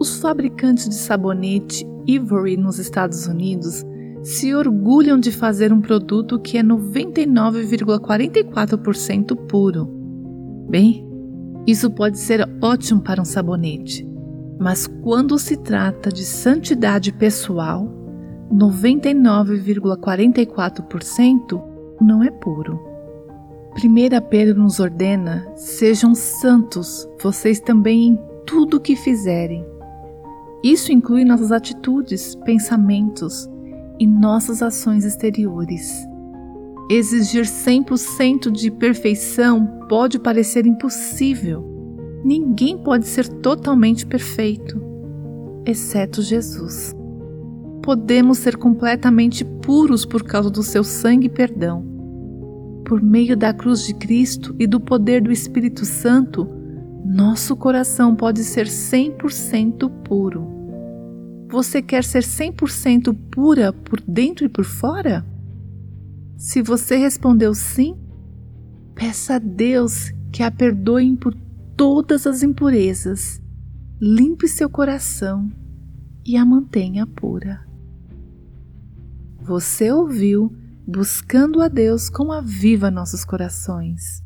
Os fabricantes de sabonete Ivory nos Estados Unidos se orgulham de fazer um produto que é 99,44% puro. Bem, isso pode ser ótimo para um sabonete, mas quando se trata de santidade pessoal, 99,44% não é puro. 1 Pedro nos ordena: sejam santos, vocês também em tudo que fizerem. Isso inclui nossas atitudes, pensamentos e nossas ações exteriores. Exigir 100% de perfeição pode parecer impossível. Ninguém pode ser totalmente perfeito, exceto Jesus. Podemos ser completamente puros por causa do seu sangue e perdão. Por meio da cruz de Cristo e do poder do Espírito Santo, nosso coração pode ser 100% puro. Você quer ser 100% pura por dentro e por fora? Se você respondeu sim, peça a Deus que a perdoe por todas as impurezas, limpe seu coração e a mantenha pura. Você ouviu Buscando a Deus com Aviva Nossos Corações.